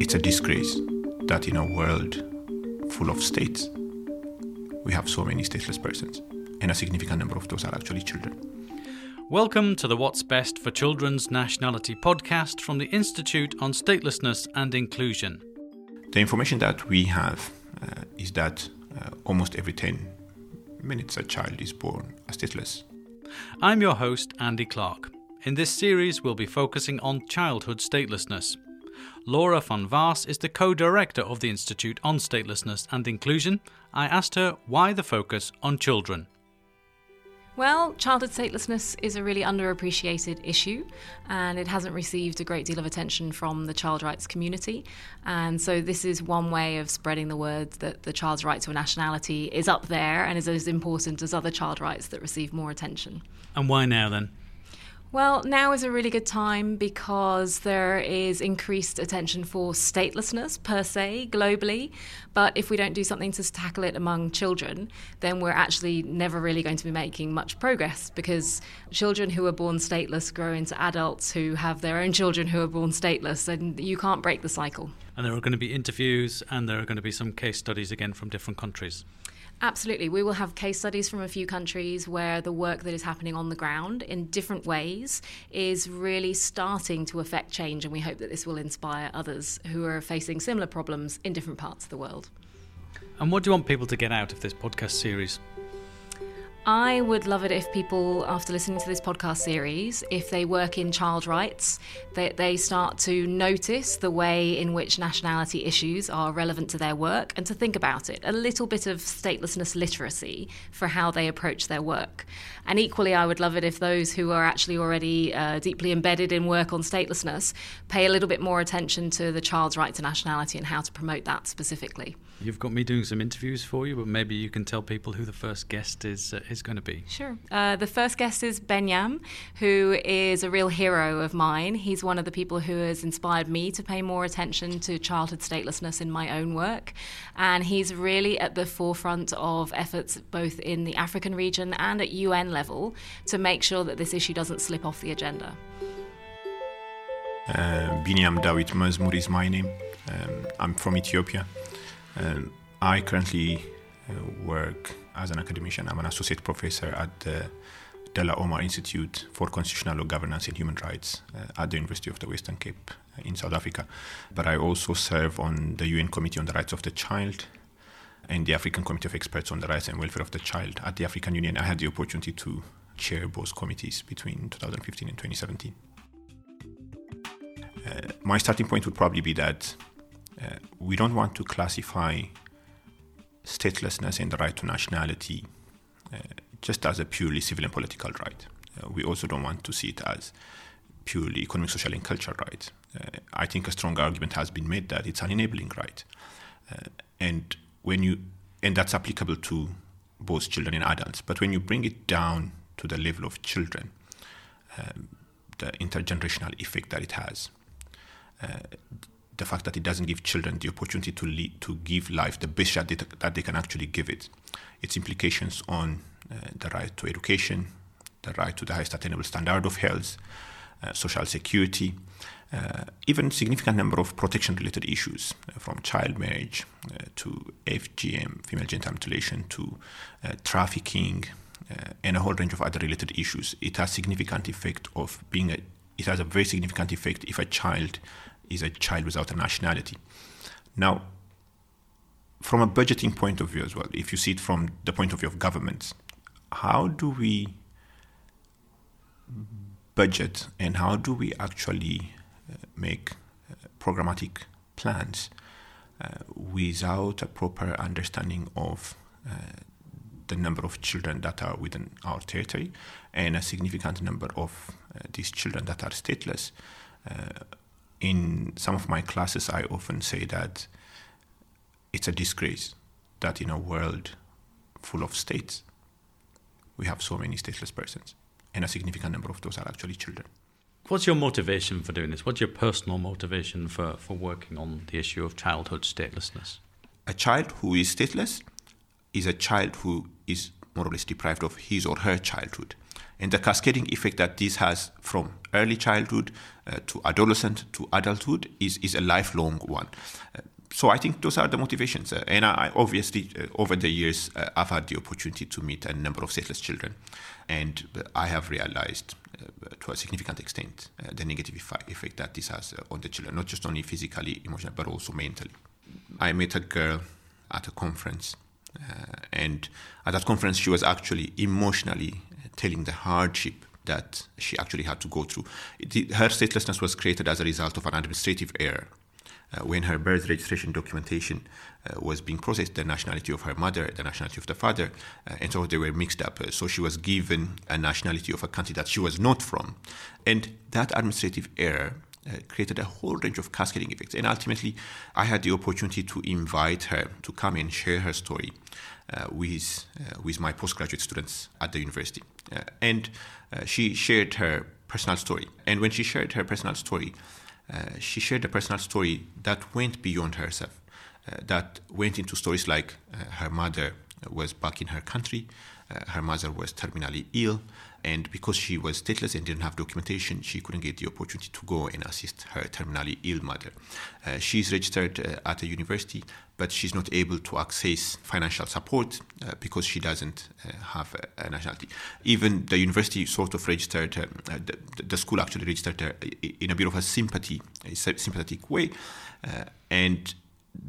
It's a disgrace that in a world full of states, we have so many stateless persons, and a significant number of those are actually children. Welcome to the What's Best for Children's Nationality podcast from the Institute on Statelessness and Inclusion. The information that we have uh, is that uh, almost every 10 minutes a child is born stateless. I'm your host, Andy Clark. In this series, we'll be focusing on childhood statelessness. Laura van Waas is the co director of the Institute on Statelessness and Inclusion. I asked her why the focus on children. Well, childhood statelessness is a really underappreciated issue and it hasn't received a great deal of attention from the child rights community. And so, this is one way of spreading the word that the child's right to a nationality is up there and is as important as other child rights that receive more attention. And why now then? Well, now is a really good time because there is increased attention for statelessness per se globally. But if we don't do something to tackle it among children, then we're actually never really going to be making much progress because children who are born stateless grow into adults who have their own children who are born stateless, and you can't break the cycle. And there are going to be interviews and there are going to be some case studies again from different countries. Absolutely. We will have case studies from a few countries where the work that is happening on the ground in different ways is really starting to affect change, and we hope that this will inspire others who are facing similar problems in different parts of the world. And what do you want people to get out of this podcast series? I would love it if people, after listening to this podcast series, if they work in child rights, that they start to notice the way in which nationality issues are relevant to their work and to think about it. A little bit of statelessness literacy for how they approach their work. And equally, I would love it if those who are actually already uh, deeply embedded in work on statelessness pay a little bit more attention to the child's right to nationality and how to promote that specifically. You've got me doing some interviews for you, but maybe you can tell people who the first guest is uh, is going to be. Sure. Uh, the first guest is Benyam, who is a real hero of mine. He's one of the people who has inspired me to pay more attention to childhood statelessness in my own work, and he's really at the forefront of efforts both in the African region and at UN level to make sure that this issue doesn't slip off the agenda. Uh, Benyam Dawit Mezmur is my name. Um, I'm from Ethiopia. I currently uh, work as an academician. I'm an associate professor at the Dullah Omar Institute for Constitutional Law Governance and Human Rights uh, at the University of the Western Cape uh, in South Africa. But I also serve on the UN Committee on the Rights of the Child and the African Committee of Experts on the Rights and Welfare of the Child at the African Union. I had the opportunity to chair both committees between 2015 and 2017. Uh, my starting point would probably be that we don't want to classify statelessness and the right to nationality uh, just as a purely civil and political right. Uh, we also don't want to see it as purely economic, social, and cultural right. Uh, I think a strong argument has been made that it's an enabling right, uh, and when you and that's applicable to both children and adults. But when you bring it down to the level of children, um, the intergenerational effect that it has, uh, the fact that it doesn't give children the opportunity to lead, to give life the best shot that they can actually give it, its implications on uh, the right to education, the right to the highest attainable standard of health, uh, social security, uh, even significant number of protection-related issues, uh, from child marriage uh, to FGM, female genital mutilation, to uh, trafficking, and a whole range of other related issues. It has significant effect of being a. It has a very significant effect if a child is a child without a nationality. Now, from a budgeting point of view as well, if you see it from the point of view of governments, how do we budget and how do we actually uh, make uh, programmatic plans uh, without a proper understanding of uh, the number of children that are within our territory and a significant number of uh, these children that are stateless? In some of my classes, I often say that it's a disgrace that in a world full of states, we have so many stateless persons, and a significant number of those are actually children. What's your motivation for doing this? What's your personal motivation for, for working on the issue of childhood statelessness? A child who is stateless is a child who is more or less deprived of his or her childhood. And the cascading effect that this has from early childhood uh, to adolescent to adulthood is, is a lifelong one. Uh, so I think those are the motivations. Uh, and I, obviously, uh, over the years, uh, I've had the opportunity to meet a number of stateless children. And I have realized to a significant extent the negative effect that this has on the children, not just only physically, emotionally, but also mentally. I met a girl at a conference. Uh, and at that conference, she was actually emotionally telling the hardship that she actually had to go through. It, her statelessness was created as a result of an administrative error. Uh, when her birth registration documentation uh, was being processed, the nationality of her mother, the nationality of the father, uh, and so they were mixed up. So she was given a nationality of a country that she was not from. And that administrative error uh, created a whole range of cascading effects. And ultimately, I had the opportunity to invite her to come and share her story uh, with, uh, with my postgraduate students at the university. Uh, and uh, she shared her personal story. And when she shared her personal story, she shared a personal story that went beyond herself, that went into stories like her mother was back in her country, her mother was terminally ill, and because she was stateless and didn't have documentation, she couldn't get the opportunity to go and assist her terminally ill mother. Uh, she's registered uh, at a university, but she's not able to access financial support uh, because she doesn't uh, have a, a, nationality. Even the university sort of registered uh, the, the, school actually registered her in a bit of a sympathy, a sympathetic way, uh, and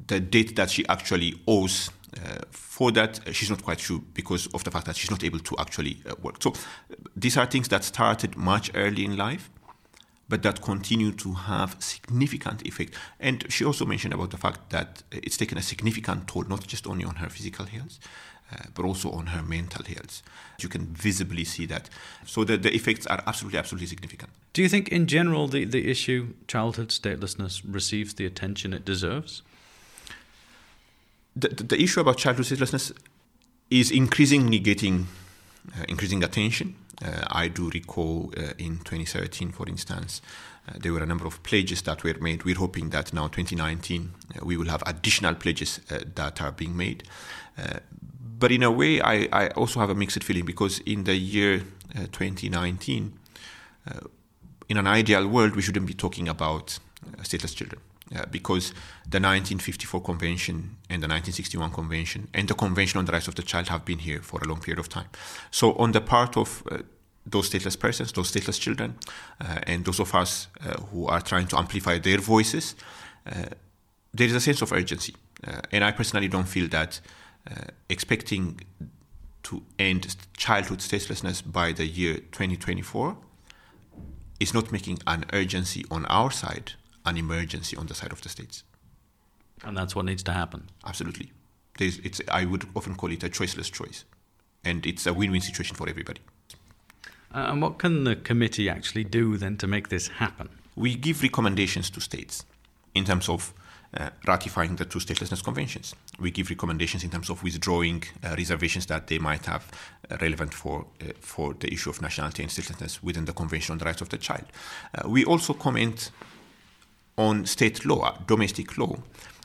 the date that she actually owes uh, for that, uh, she's not quite sure because of the fact that she's not able to actually uh, work. So these are things that started much early in life, but that continue to have significant effect. And she also mentioned about the fact that it's taken a significant toll, not just only on her physical health, uh, but also on her mental health. You can visibly see that. So the, the effects are absolutely, absolutely significant. Do you think, in general, the, the issue childhood statelessness receives the attention it deserves? The, the issue about childhood statelessness is increasingly getting uh, increasing attention. Uh, I do recall uh, in 2017, for instance, uh, there were a number of pledges that were made. We're hoping that now 2019 uh, we will have additional pledges uh, that are being made. but in a way, I, I, also have a mixed feeling because in the year 2019, in an ideal world, we shouldn't be talking about stateless children because the 1954 Convention and the 1961 Convention and the Convention on the Rights of the Child have been here for a long period of time. So, on the part of uh, those stateless persons, those stateless children, uh, and those of us uh, who are trying to amplify their voices, uh, there is a sense of urgency. Uh, and I personally don't feel that expecting to end childhood statelessness by the year 2024 is not making an urgency on our side an emergency on the side of the states. And that's what needs to happen. Absolutely. There's, it's, I would often call it a choiceless choice. And it's a win win situation for everybody. Uh, and what can the committee actually do then to make this happen? We give recommendations to states in terms of uh, ratifying the two statelessness conventions. We give recommendations in terms of withdrawing uh, reservations that they might have uh, relevant for uh, for the issue of nationality and statelessness within the Convention on the Rights of the Child. Uh, we also comment on state law, domestic law,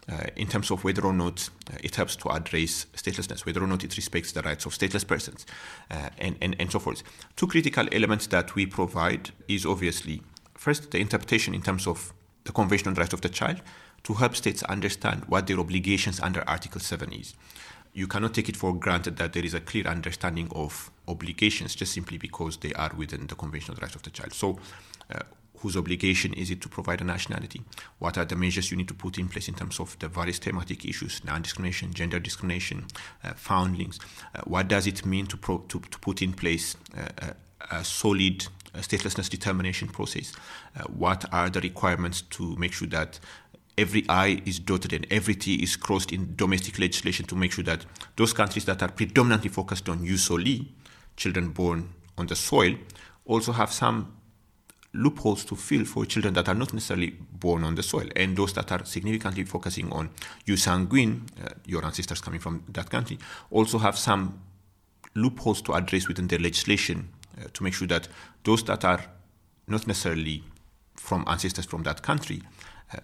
uh, in terms of whether or not uh, it helps to address statelessness, whether or not it respects the rights of stateless persons, uh, and, and, and so forth. Two critical elements that we provide is obviously first the interpretation in terms of the Convention on the Rights of the Child to help states understand what their obligations under Article 7 is. You cannot take it for granted that there is a clear understanding of obligations just simply because they are within the Convention on the Rights of the Child. So, uh, whose obligation is it to provide a nationality? What are the measures you need to put in place in terms of the various thematic issues, non-discrimination, gender discrimination, uh, foundlings? Uh, what does it mean to, pro- to, to, put in place uh, a, a solid statelessness determination process? Uh, what are the requirements to make sure that every I is dotted and every T is crossed in domestic legislation to make sure that those countries that are predominantly focused on soli, children born on the soil, also have some loopholes to fill for children that are not necessarily born on the soil and those that are significantly focusing on jus sanguinis, uh, your ancestors coming from that country, also have some loopholes to address within their legislation uh, to make sure that those that are not necessarily from ancestors from that country,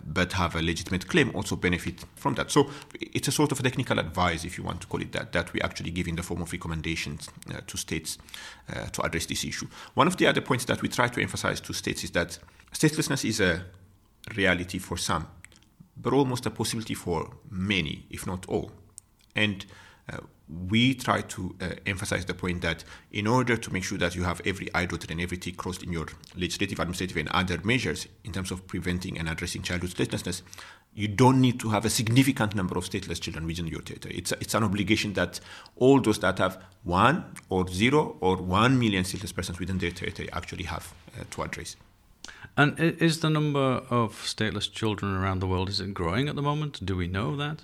but have a legitimate claim also benefit from that. So it's a sort of technical advice, if you want to call it that, that we actually give in the form of recommendations uh, to states uh, to address this issue. One of the other points that we try to emphasize to states is that statelessness is a reality for some, but almost a possibility for many, if not all. And uh, we try to uh, emphasize the point that in order to make sure that you have every I dotted and every T crossed in your legislative, administrative, and other measures in terms of preventing and addressing childhood statelessness, you don't need to have a significant number of stateless children within your territory. It's, it's an obligation that all those that have one or zero or one million stateless persons within their territory actually have uh, to address. And is the number of stateless children around the world is it growing at the moment? Do we know that?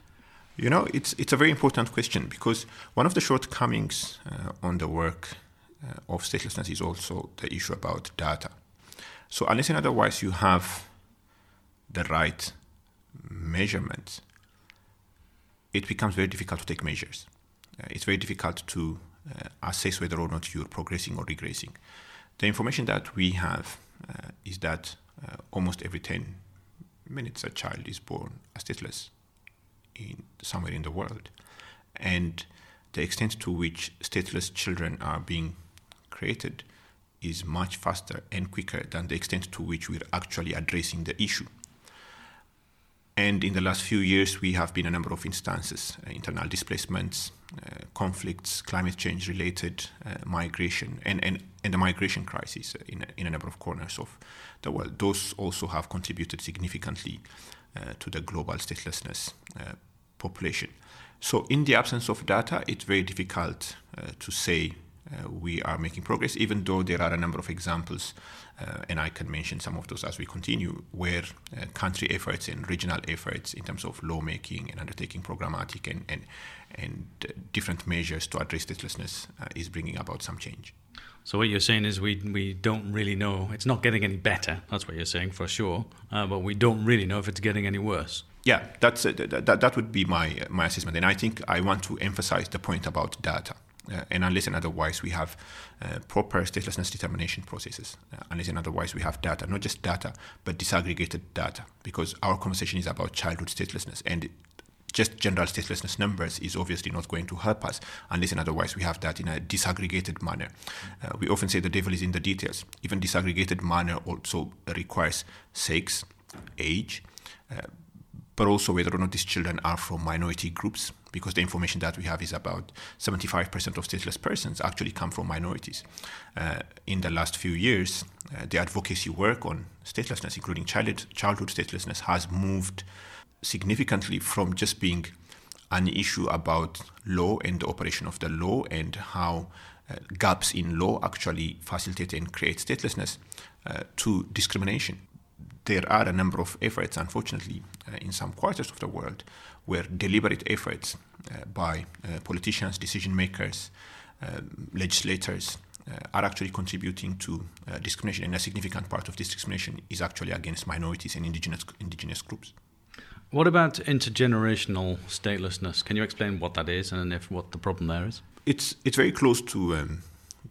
You know, it's it's a very important question because one of the shortcomings uh, on the work uh, of statelessness is also the issue about data. So unless and otherwise you have the right measurements, it becomes very difficult to take measures. Uh, it's very difficult to uh, assess whether or not you're progressing or regressing. The information that we have uh, is that uh, almost every 10 minutes a child is born stateless in somewhere in the world, and the extent to which stateless children are being created is much faster and quicker than the extent to which we're actually addressing the issue. And in the last few years, we have been a number of instances uh, internal displacements, uh, conflicts, climate change related uh, migration, and, and, and the migration crisis in, in a number of corners of the world. Those also have contributed significantly uh, to the global statelessness uh, population. So, in the absence of data, it's very difficult uh, to say uh, we are making progress, even though there are a number of examples, uh, and I can mention some of those as we continue, where uh, country efforts and regional efforts in terms of lawmaking and undertaking programmatic and, and, and uh, different measures to address statelessness uh, is bringing about some change. So what you're saying is we we don't really know. It's not getting any better. That's what you're saying for sure. Uh, but we don't really know if it's getting any worse. Yeah, that's uh, that, that would be my my assessment, and I think I want to emphasize the point about data. Uh, and unless and otherwise we have uh, proper statelessness determination processes, uh, unless and otherwise we have data, not just data, but disaggregated data, because our conversation is about childhood statelessness, and just general statelessness numbers is obviously not going to help us unless and otherwise we have that in a disaggregated manner. Uh, we often say the devil is in the details. Even disaggregated manner also requires sex, age, uh, but also whether or not these children are from minority groups, because the information that we have is about 75% of stateless persons actually come from minorities. Uh, in the last few years, uh, the advocacy work on statelessness, including child, childhood statelessness, has moved significantly from just being an issue about law and the operation of the law and how uh, gaps in law actually facilitate and create statelessness uh, to discrimination. There are a number of efforts, unfortunately, uh, in some quarters of the world where deliberate efforts uh, by uh, politicians, decision makers, um, legislators, uh, are actually contributing to uh, discrimination, and a significant part of this discrimination is actually against minorities and indigenous indigenous groups. What about intergenerational statelessness? Can you explain what that is and if what the problem there is? It's it's very close to um,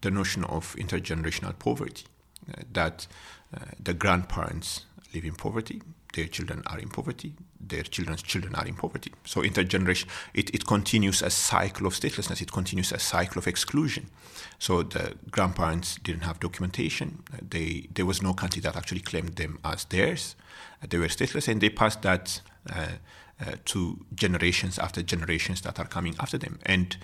the notion of intergenerational poverty, uh, that uh, the grandparents live in poverty, their children are in poverty, their children's children are in poverty. So intergeneration, it, it continues a cycle of statelessness, it continues a cycle of exclusion. So the grandparents didn't have documentation, they, there was no country that actually claimed them as theirs, they were stateless, and they passed that uh, uh, to generations after generations that are coming after them. And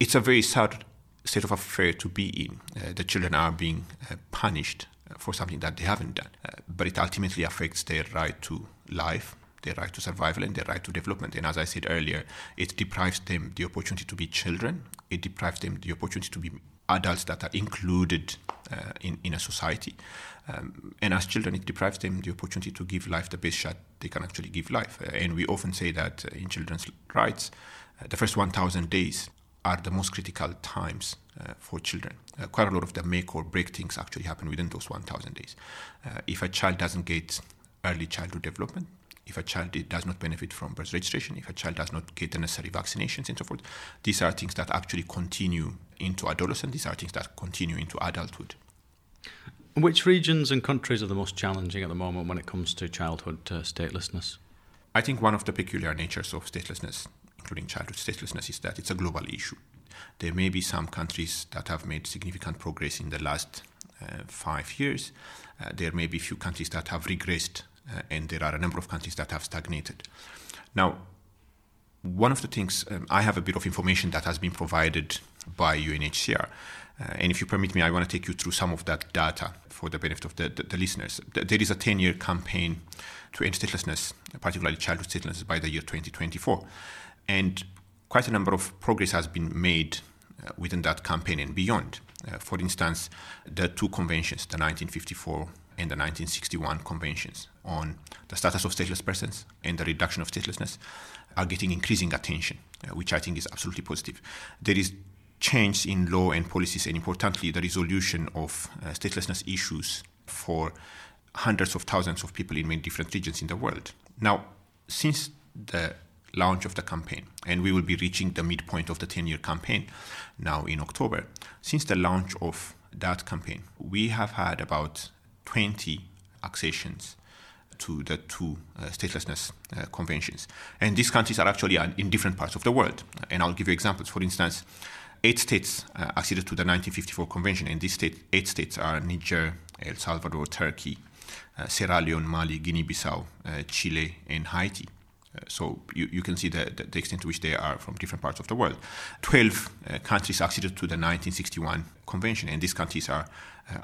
it's a very sad state of affairs to be in. Uh, the children are being punished for something that they haven't done. Uh, but it ultimately affects their right to life, their right to survival, and their right to development. And as I said earlier, it deprives them the opportunity to be children. It deprives them the opportunity to be adults that are included uh, in, in a society. Um, and as children, it deprives them the opportunity to give life the best shot they can actually give life. Uh, and we often say that uh, in children's rights, uh, the first 1,000 days are the most critical times uh, for children. Uh, quite a lot of the make or break things actually happen within those 1,000 days. Uh, if a child doesn't get early childhood development, if a child does not benefit from birth registration, if a child does not get the necessary vaccinations and so forth, these are things that actually continue into adolescence, these are things that continue into adulthood. Which regions and countries are the most challenging at the moment when it comes to childhood uh, statelessness? I think one of the peculiar natures of statelessness, including childhood statelessness, is that it's a global issue. There may be some countries that have made significant progress in the last uh, five years. Uh, there may be a few countries that have regressed, uh, and there are a number of countries that have stagnated. Now, one of the things um, I have a bit of information that has been provided by UNHCR. Uh, and if you permit me, I want to take you through some of that data for the benefit of the, the, the listeners. There is a 10 year campaign to end statelessness, particularly childhood statelessness, by the year 2024. And quite a number of progress has been made uh, within that campaign and beyond. Uh, for instance, the two conventions, the 1954 and the 1961 conventions on the status of stateless persons and the reduction of statelessness, are getting increasing attention, uh, which I think is absolutely positive. There is change in law and policies, and importantly, the resolution of uh, statelessness issues for hundreds of thousands of people in many different regions in the world. Now, since the launch of the campaign, and we will be reaching the midpoint of the 10 year campaign now in October, since the launch of that campaign, we have had about 20 accessions to the two uh, statelessness uh, conventions. And these countries are actually in different parts of the world. And I'll give you examples. For instance, eight states uh, acceded to the 1954 convention, and these state, eight states are Niger, El Salvador, Turkey, uh, Sierra Leone, Mali, Guinea-Bissau, uh, Chile, and Haiti. Uh, so you, you can see the, the, extent to which they are from different parts of the world. Twelve countries acceded to the 1961 convention, and these countries are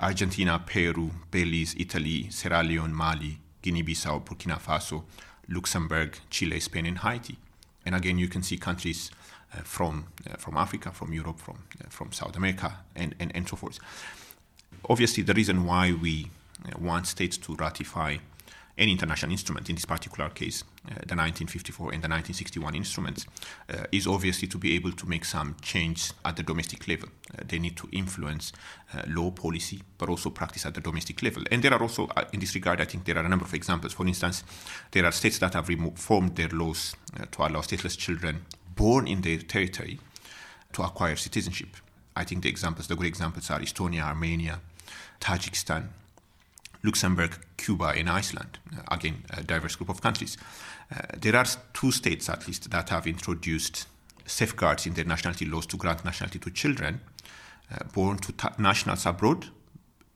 Argentina, Peru, Belize, Italy, Sierra Leone, Mali, Guinea-Bissau, Burkina Faso, Luxembourg, Chile, Spain, and Haiti. And again, you can see countries uh, from uh, from Africa, from Europe, from uh, from South America, and, and, and so forth. Obviously, the reason why we uh, want states to ratify any international instrument, in this particular case, uh, the 1954 and the 1961 instruments, uh, is obviously to be able to make some change at the domestic level. Uh, they need to influence uh, law policy, but also practice at the domestic level. And there are also, uh, in this regard, I think there are a number of examples. For instance, there are states that have reformed their laws uh, to allow stateless children born in their territory to acquire citizenship. I think the examples, the good examples are Estonia, Armenia, Tajikistan, Luxembourg, Cuba, and Iceland. Uh, again, a diverse group of countries. Uh, there are two states, at least, that have introduced safeguards in their nationality laws to grant nationality to children uh, born to ta- nationals abroad,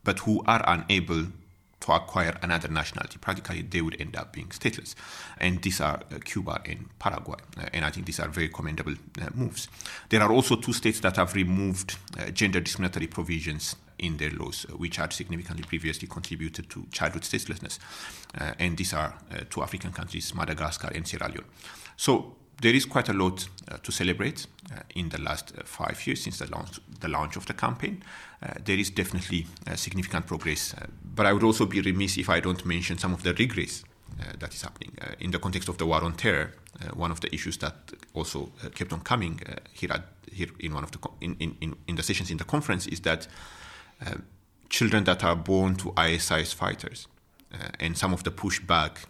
but who are unable to acquire another nationality. Practically, they would end up being stateless. And these are uh, Cuba and Paraguay. Uh, and I think these are very commendable uh, moves. There are also two states that have removed gender discriminatory provisions in their laws, uh, which had significantly previously contributed to childhood statelessness. Uh, and these are uh, two African countries, Madagascar and Sierra Leone. So there is quite a lot uh, to celebrate uh, in the last uh, five years since the launch, the launch of the campaign. there is definitely significant progress, but I would also be remiss if I don't mention some of the regress that is happening. in the context of the war on terror, one of the issues that also kept on coming here, at, here in one of the in, in, in the sessions in the conference is that uh, children that are born to ISIS fighters. Uh, and some of the pushback uh,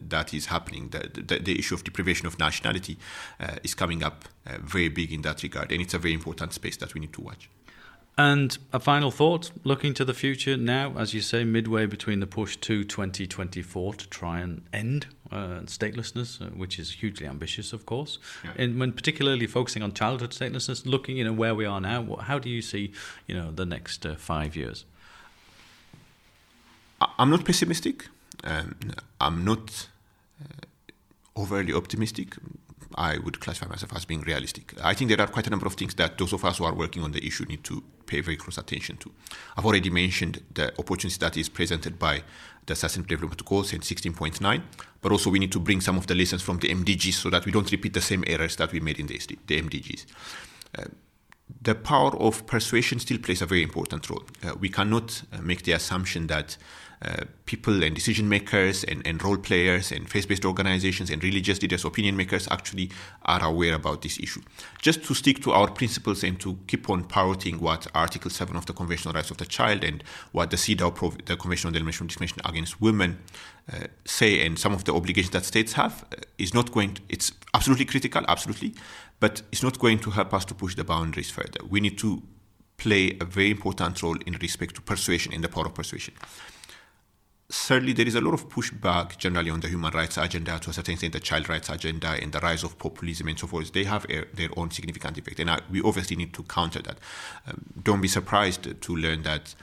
that is happening, the, the, the, issue of deprivation of nationality uh, is coming up uh, very big in that regard. And it's a very important space that we need to watch. And a final thought, looking to the future now, as you say, midway between the push to 2024 to try and end uh, statelessness, uh, which is hugely ambitious, of course, yeah. and when particularly focusing on childhood statelessness, looking you know where we are now, how do you see you know the next uh, five years? I'm not pessimistic. Um, I'm not uh, overly optimistic. I would classify myself as being realistic. I think there are quite a number of things that those of us who are working on the issue need to pay very close attention to. I've already mentioned the opportunity that is presented by the Sustainable Development Goals and 16.9, but also we need to bring some of the lessons from the MDGs so that we don't repeat the same errors that we made in the, the MDGs. Uh, the power of persuasion still plays a very important role. Uh, we cannot uh, make the assumption that uh, people and decision makers and, and role players and faith based organizations and religious leaders, opinion makers actually are aware about this issue. Just to stick to our principles and to keep on parroting what Article 7 of the Convention on Rights of the Child and what the CEDAW, the Convention on the Elimination of Discrimination Against Women, uh, say and some of the obligations that states have uh, is not going to, it's absolutely critical, absolutely, but it's not going to help us to push the boundaries further. We need to play a very important role in respect to persuasion, in the power of persuasion. Certainly, there is a lot of pushback generally on the human rights agenda, to a certain extent, the child rights agenda, and the rise of populism and so forth. They have a, their own significant effect, and I, we obviously need to counter that. Um, don't be surprised to learn that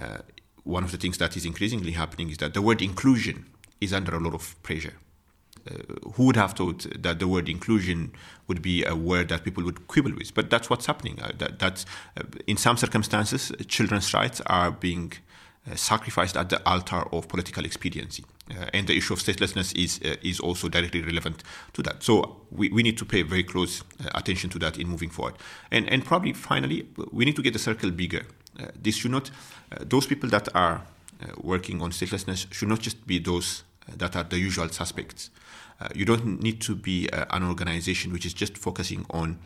uh, one of the things that is increasingly happening is that the word inclusion is under a lot of pressure. Uh, who would have thought that the word inclusion would be a word that people would quibble with? But that's what's happening. Uh, that, that's uh, in some circumstances, children's rights are being uh, sacrificed at the altar of political expediency. Uh, and the issue of statelessness is uh, is also directly relevant to that. So we, we need to pay very close attention to that in moving forward. And and probably finally, we need to get the circle bigger. this should not those people that are working on statelessness should not just be those that are the usual suspects. Uh, you don't need to be uh, an organization which is just focusing on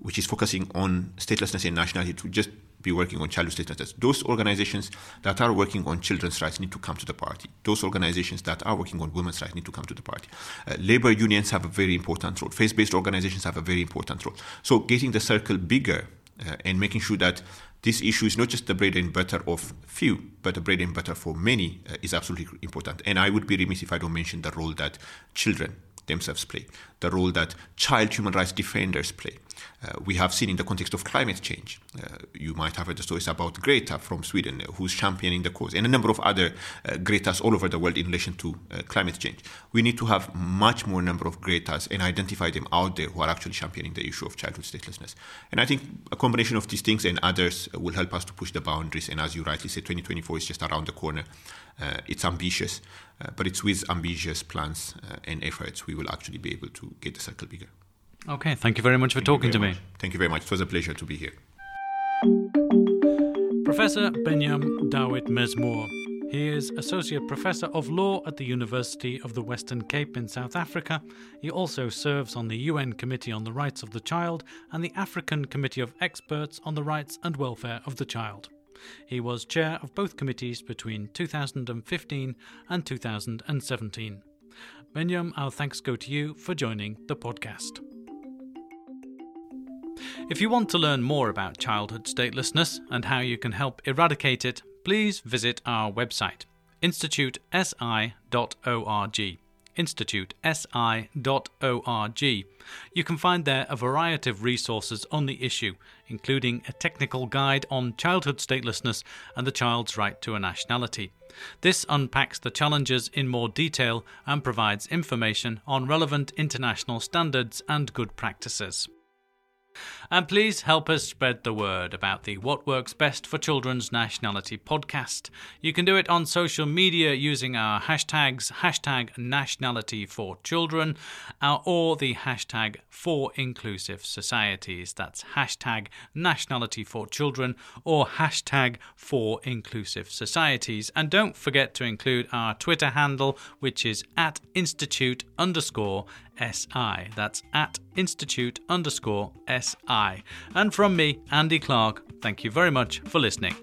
which is focusing on statelessness and nationality to just be working on childhood statelessness. Those organizations that are working on children's rights need to come to the party. Those organizations that are working on women's rights need to come to the party. Uh, labor unions have a very important role. Faith-based organizations have a very important role. So getting the circle bigger uh, and making sure that this issue is not just the bread and butter of few, but the bread and butter for many uh, is absolutely important. And I would be remiss if I don't mention the role that children themselves play, the role that child human rights defenders play. Uh, we have seen in the context of climate change. Uh, you might have heard the stories about Greta from Sweden, uh, who's championing the cause, and a number of other uh, Gretas all over the world in relation to uh, climate change. We need to have much more number of Gretas and identify them out there who are actually championing the issue of childhood statelessness. And I think a combination of these things and others will help us to push the boundaries. And as you rightly said, 2024 is just around the corner. Uh, it's ambitious, but it's with ambitious plans and efforts we will actually be able to get the circle bigger. Okay, thank you very much for thank talking to much. me. Thank you very much. It was a pleasure to be here. Professor Benyam Dawit Mezmur. He is Associate Professor of Law at the University of the Western Cape in South Africa. He also serves on the UN Committee on the Rights of the Child and the African Committee of Experts on the Rights and Welfare of the Child. He was chair of both committees between 2015 and 2017. Benyam, our thanks go to you for joining the podcast. If you want to learn more about childhood statelessness and how you can help eradicate it, please visit our website, institutesi.org. Institutesi.org. You can find there a variety of resources on the issue, including a technical guide on childhood statelessness and the child's right to a nationality. This unpacks the challenges in more detail and provides information on relevant international standards and good practices. And please help us spread the word about the What Works Best for Children's Nationality podcast. You can do it on social media using our hashtags, hashtag nationality for children, uh, or the hashtag for inclusive societies. That's hashtag nationality for children or hashtag for inclusive societies. And don't forget to include our Twitter handle, which is at institute underscore SI. That's at institute underscore SI. I And from me, Andy Clark, thank you very much for listening.